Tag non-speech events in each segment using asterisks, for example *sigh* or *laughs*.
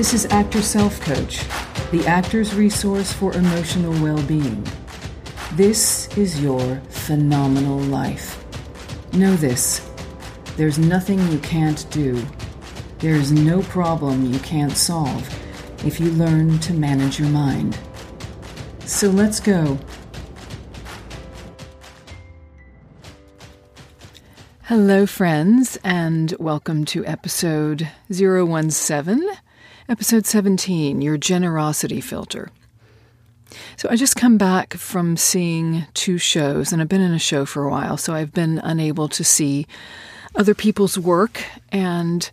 This is Actor Self Coach, the actor's resource for emotional well being. This is your phenomenal life. Know this there's nothing you can't do, there is no problem you can't solve if you learn to manage your mind. So let's go. Hello, friends, and welcome to episode 017, episode 17 Your Generosity Filter. So, I just come back from seeing two shows, and I've been in a show for a while, so I've been unable to see other people's work, and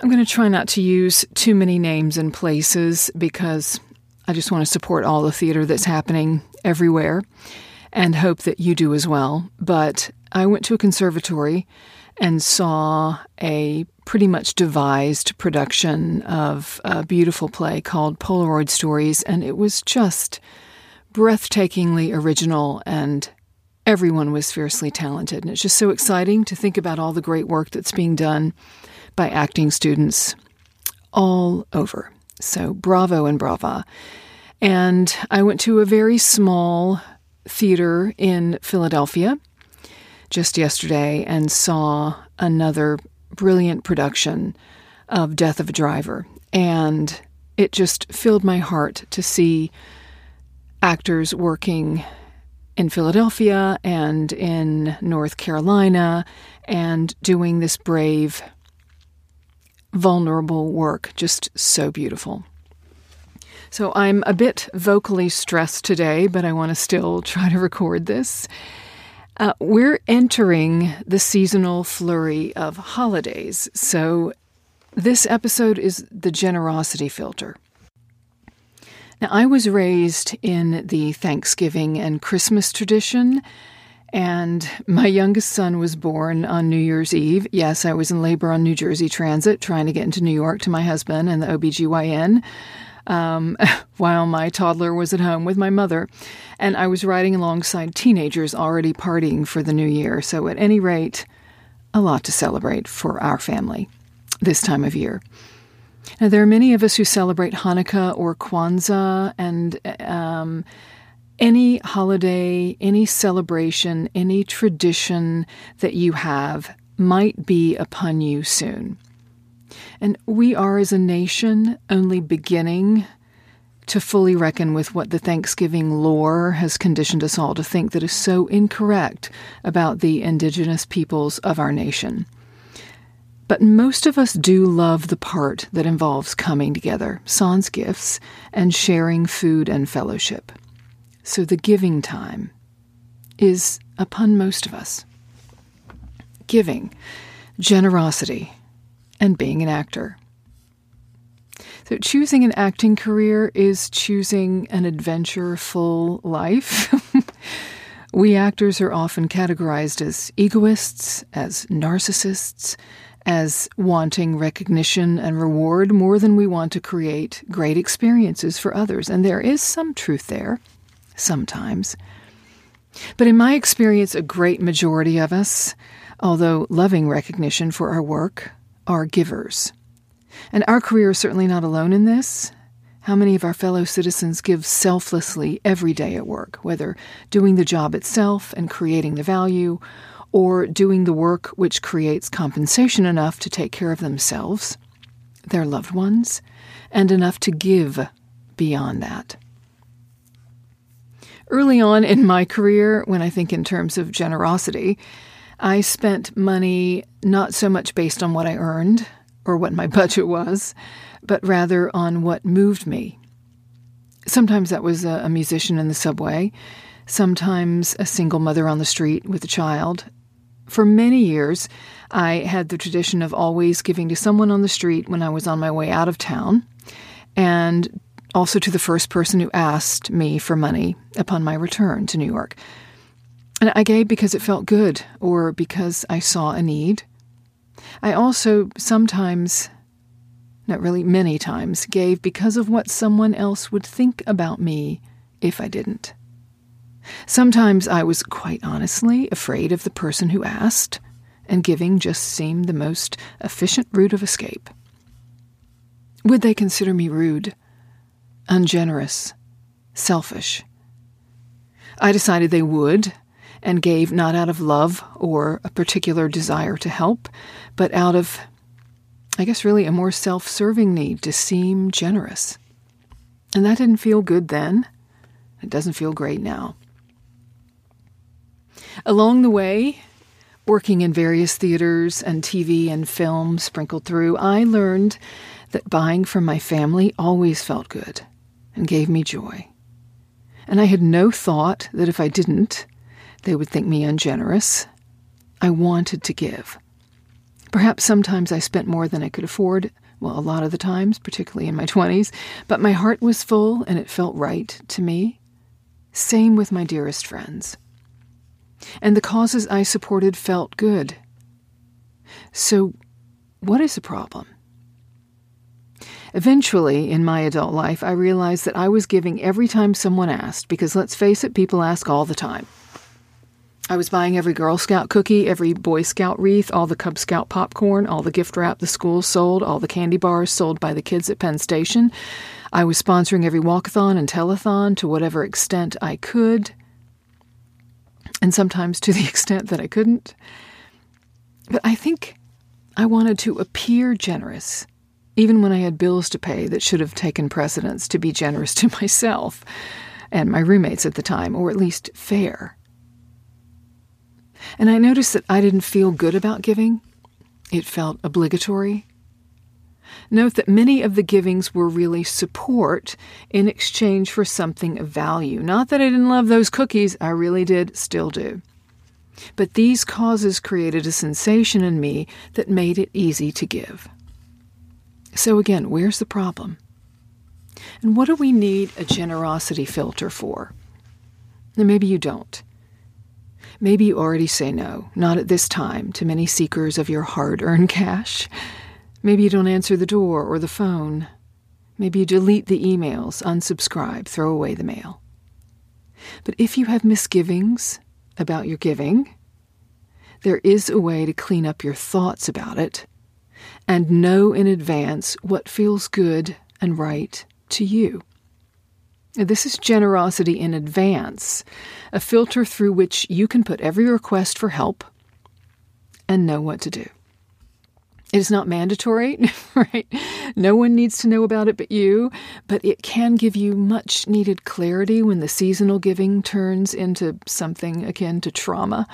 I'm going to try not to use too many names and places because I just want to support all the theater that's happening everywhere and hope that you do as well. But I went to a conservatory and saw a pretty much devised production of a beautiful play called Polaroid Stories, and it was just breathtakingly original and everyone was fiercely talented. And it's just so exciting to think about all the great work that's being done by acting students all over. So, bravo and brava. And I went to a very small theater in Philadelphia just yesterday and saw another brilliant production of Death of a Driver. And it just filled my heart to see actors working in Philadelphia and in North Carolina and doing this brave, vulnerable work. Just so beautiful. So I'm a bit vocally stressed today, but I want to still *laughs* try to record this. Uh, we're entering the seasonal flurry of holidays, so this episode is the generosity filter. Now, I was raised in the Thanksgiving and Christmas tradition, and my youngest son was born on New Year's Eve. Yes, I was in labor on New Jersey Transit trying to get into New York to my husband and the OBGYN um, *laughs* while my toddler was at home with my mother. And I was riding alongside teenagers already partying for the new year. So, at any rate, a lot to celebrate for our family this time of year. Now, there are many of us who celebrate Hanukkah or Kwanzaa and um, any holiday, any celebration, any tradition that you have might be upon you soon. And we are, as a nation, only beginning to fully reckon with what the Thanksgiving lore has conditioned us all to think that is so incorrect about the indigenous peoples of our nation. But most of us do love the part that involves coming together, sans gifts, and sharing food and fellowship. So the giving time is upon most of us. Giving, generosity, and being an actor. So, choosing an acting career is choosing an adventure-full life. *laughs* we actors are often categorized as egoists, as narcissists, as wanting recognition and reward more than we want to create great experiences for others. And there is some truth there, sometimes. But in my experience, a great majority of us, although loving recognition for our work, are givers. And our career is certainly not alone in this. How many of our fellow citizens give selflessly every day at work, whether doing the job itself and creating the value, or doing the work which creates compensation enough to take care of themselves, their loved ones, and enough to give beyond that. Early on in my career, when I think in terms of generosity, I spent money not so much based on what I earned or what my *laughs* budget was, but rather on what moved me. Sometimes that was a, musician in the subway, sometimes a single mother on the street with a child. For many years, I had the tradition of always giving to someone on the street when I was on my way out of town, and also to the first person who asked me for money upon my return to New York. And I gave because it felt good or because I saw a need. I also sometimes, not really many times, gave because of what someone else would think about me if I didn't. Sometimes I was quite honestly afraid of the person who asked, and giving just seemed the most efficient route of escape. Would they consider me rude, ungenerous, selfish? I decided they would, and gave not out of love or a particular desire to help, but out of, I guess, really a more self serving need to seem generous. And that didn't feel good then. It doesn't feel great now. Along the way, working in various theaters and TV and film sprinkled through, I learned that buying from my family always felt good and gave me joy. And I had no thought that if I didn't, they would think me ungenerous. I wanted to give. Perhaps sometimes I spent more than I could afford, well, a lot of the times, particularly in my 20s, but my heart was full and it felt right to me. Same with my dearest friends. And the causes I supported felt good. So, what is the problem? Eventually, in my adult life, I realized that I was giving every time someone asked, because let's face it, people ask all the time. I was buying every Girl Scout cookie, every Boy Scout wreath, all the Cub Scout popcorn, all the gift wrap the school sold, all the candy bars sold by the kids at Penn Station. I was sponsoring every walkathon and telethon to whatever extent I could, and sometimes to the *laughs* extent that I couldn't. But I think I wanted to appear generous, even when I had bills to pay that should have taken precedence to be generous to *laughs* myself and my roommates at the time, or at least fair. And I noticed that I didn't feel good about giving, it felt obligatory. Note that many of the givings were really support in exchange for something of value. Not that I didn't love those cookies, I really did, still do. But these causes created a sensation in me that made it easy to give. So, again, where's the problem? And what do we need a generosity filter for? Now, maybe you don't. Maybe you already say no, not at this time, to many seekers of your hard earned *laughs* cash. Maybe you don't answer the door or the phone. Maybe you delete the emails, unsubscribe, throw away the mail. But if you have misgivings about your giving, there is a way to clean up your thoughts about it and know in advance what feels good and right to you. This is generosity in advance, a filter through which you can put every request for help and know what to do. It is not mandatory, *laughs* right? No one needs to know about it but you, but it can give you much needed clarity when the seasonal giving turns into something akin to trauma.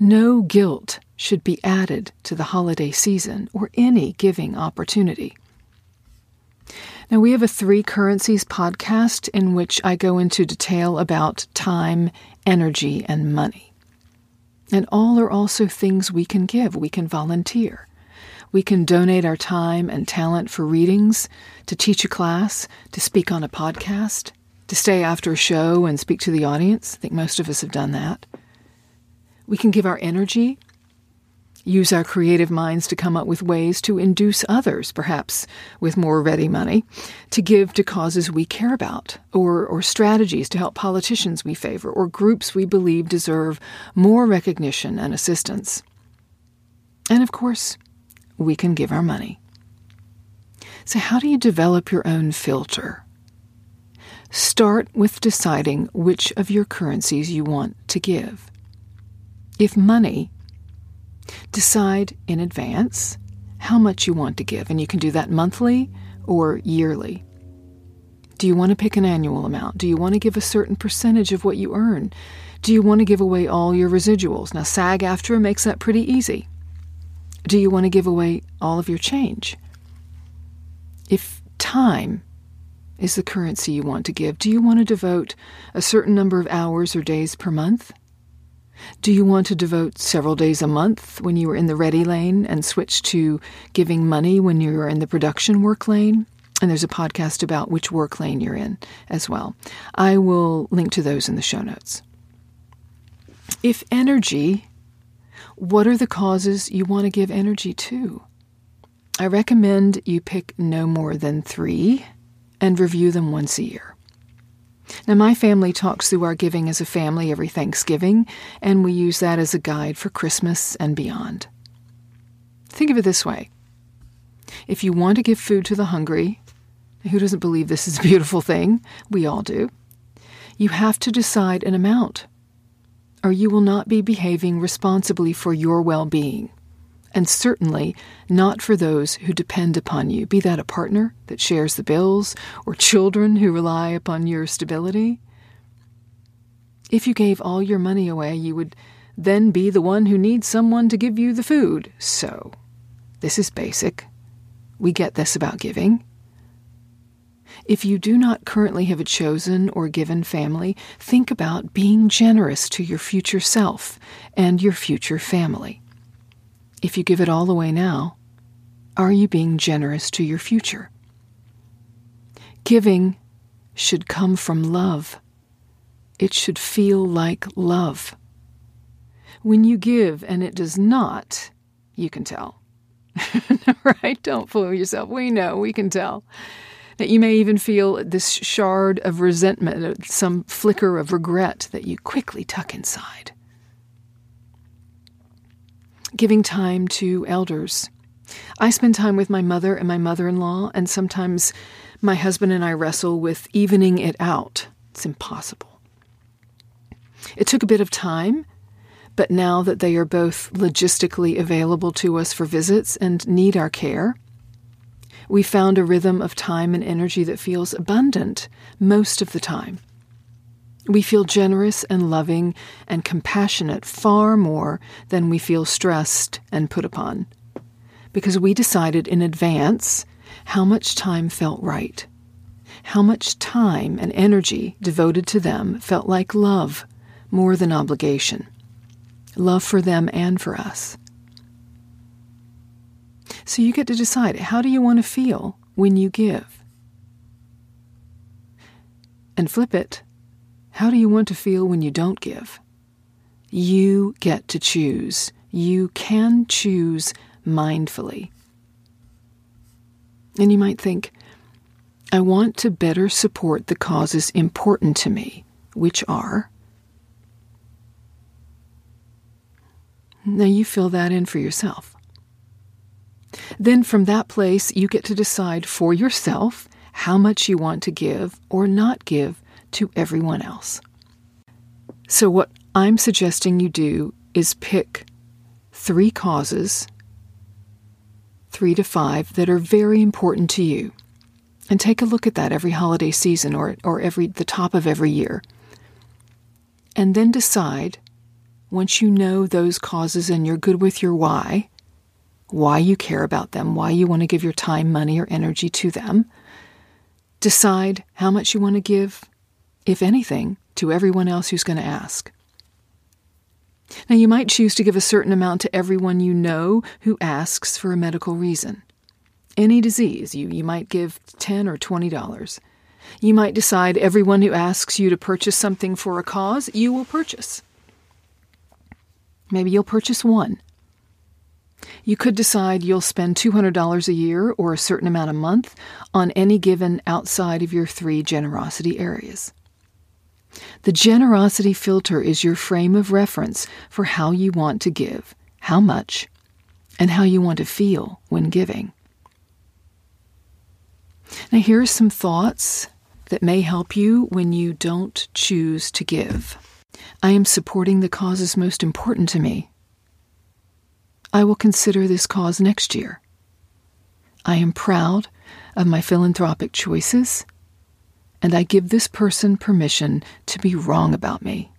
No guilt should be added to the holiday season or any giving opportunity. Now, we have a three currencies podcast in which I go into detail about time, energy, and money. And all are also things we can give. We can volunteer. We can donate our time and talent for readings, to teach a class, to speak on a podcast, to stay after a show and speak to the audience. I think most of us have done that. We can give our energy use our creative minds to come up with ways to induce others, perhaps with more ready money, to give to causes we care about, or, or strategies to help politicians we favor, or groups we believe deserve more recognition and assistance. And of course, we can give our money. So, how do you develop your own filter? Start with deciding which of your currencies you want to give. If money Decide in advance how much you want to give, and you can do that monthly or yearly. Do you want to pick an annual amount? Do you want to give a certain percentage of what you earn? Do you want to give away all your residuals? Now, SAG AFTRA makes that pretty easy. Do you want to give away all of your change? If time is the currency you want to give, do you want to devote a certain number of hours or days per month? Do you want to devote several days a month when you are in the ready lane and switch to giving money when you are in the production work lane? And there's a podcast about which work lane you're in as well. I will link to those in the show notes. If energy, what are the causes you want to give energy to? I recommend you pick no more than three and review them once a year. Now, my family talks through our giving as a family every Thanksgiving, and we use that as a guide for Christmas and beyond. Think of it this way if you want to give food to the hungry, Who doesn't believe this is a beautiful thing? We all do. You have to decide an amount, or you will not be behaving responsibly for your well being, and certainly not for those who depend upon you, be that a partner that shares the bills, or children who rely upon your stability. If you gave all your money away, you would then be the one who needs someone to give you the food. So, this is basic. We get this about giving. If you do not currently have a chosen or given family, think about being generous to your future self and your future family. If you give it all away now, are you being generous to your future? Giving should come from love. It should feel like love. When you give and it does not, you can tell. *laughs* right? Don't fool yourself. We know, we can tell. That you may even feel this shard of resentment, some flicker of regret that you quickly tuck inside. Giving time to elders. I spend time with my mother and my mother in law, and sometimes my husband and I wrestle with evening it out. It's impossible. It took a bit of time, but now that they are both logistically available to us for visits and need our care, we found a rhythm of time and energy that feels abundant most of the time. We feel generous and loving and compassionate far more than we feel stressed and put upon. Because we decided in advance how much time felt right. How much time and energy devoted to them felt like love more than obligation. Love for them and for us. So you get to decide how do you want to feel when you give? And flip it. How do you want to feel when you don't give? You get to choose. You can choose mindfully. And you might think, I want to better support the causes important to me, which are. Now you fill that in for yourself. Then from that place, you get to decide for yourself how much you want to give or not give to everyone else. So, what I'm suggesting you do is pick three causes, three to five, that are very important to you. And take a look at that every holiday season or, or every the top of every year. And then decide, once you know those causes and you're good with your why, why you care about them, why you want to give your time, money, or energy to them. Decide how much you want to give, if anything, to everyone else who's going to ask. Now, you might choose to give a certain amount to everyone you know who asks for a medical reason. Any disease, you, you might give 10 or $20. You might decide everyone who asks you to purchase something for a cause, you will purchase. Maybe you'll purchase one. You could decide you'll spend $200 a year or a certain amount a month on any given outside of your three generosity areas. The generosity filter is your frame of reference for how you want to give, how much, and how you want to feel when giving. Now, here are some thoughts that may help you when you don't choose to give. I am supporting the causes most important to me. I will consider this cause next year. I am proud of my philanthropic choices, and I give this person permission to be wrong about me.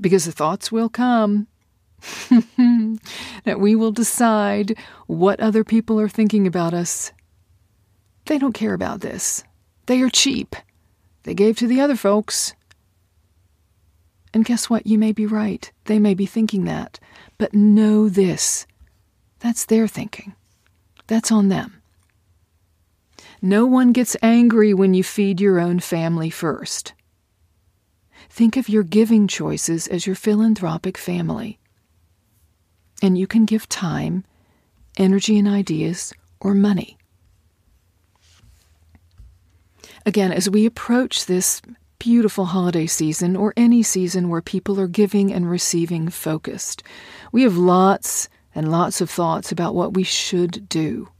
Because the thoughts will come *laughs* that we will decide what other people are thinking about us. They don't care about this. They are cheap. They gave to the other folks. And guess what? You may be right. They may be thinking that. But know this that's their thinking. That's on them. No one gets angry when you feed your own family first. Think of your giving choices as your philanthropic family. And you can give time, energy and ideas, or money. Again, as we approach this beautiful holiday season or any season where people are giving and receiving focused. We have lots and lots of thoughts about what we should do.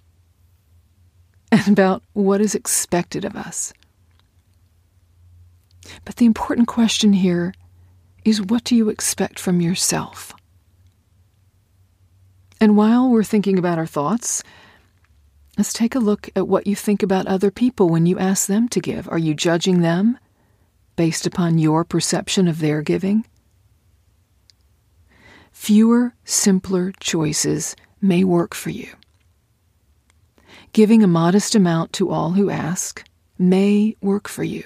And about what is expected of us. But the important question here is what do you expect from yourself? And while we're thinking about our thoughts, let's take a look at what you think about other people when you ask them to give. Are you judging them based upon your perception of their giving? Fewer, simpler choices may work for you. Giving a modest amount to all who ask may work for you.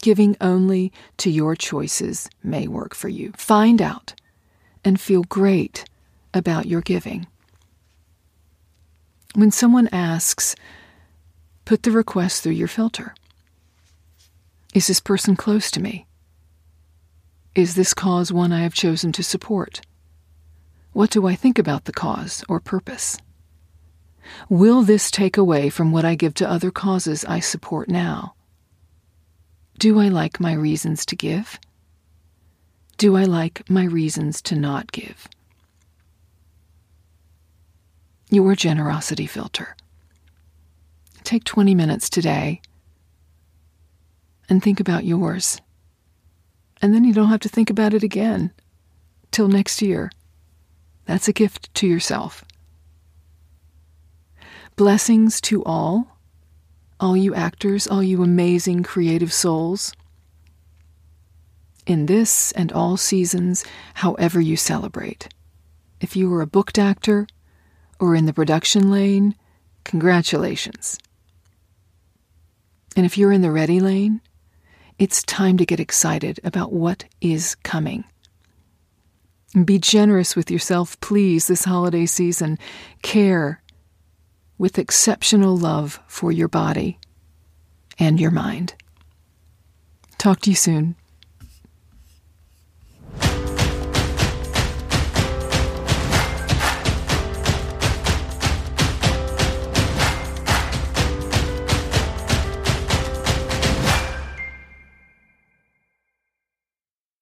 Giving only to your choices may work for you. Find out and feel great about your giving. When someone asks, put the request through your filter. Is this person close to me? Is this cause one I have chosen to support? What do I think about the cause or purpose? Will this take away from what I give to other causes I support now? Do I like my reasons to give? Do I like my reasons to not give? Your generosity filter. Take 20 minutes today and think about yours. And then you don't have to think about it again till next year. That's a gift to yourself. Blessings to all, all you actors, all you amazing creative souls. In this and all seasons, however you celebrate. If you were a booked actor or in the production lane, congratulations. And if you're in the ready lane, it's time to get excited about what is coming. Be generous with yourself, please, this holiday season. Care with exceptional love for your body and your mind. Talk to you soon.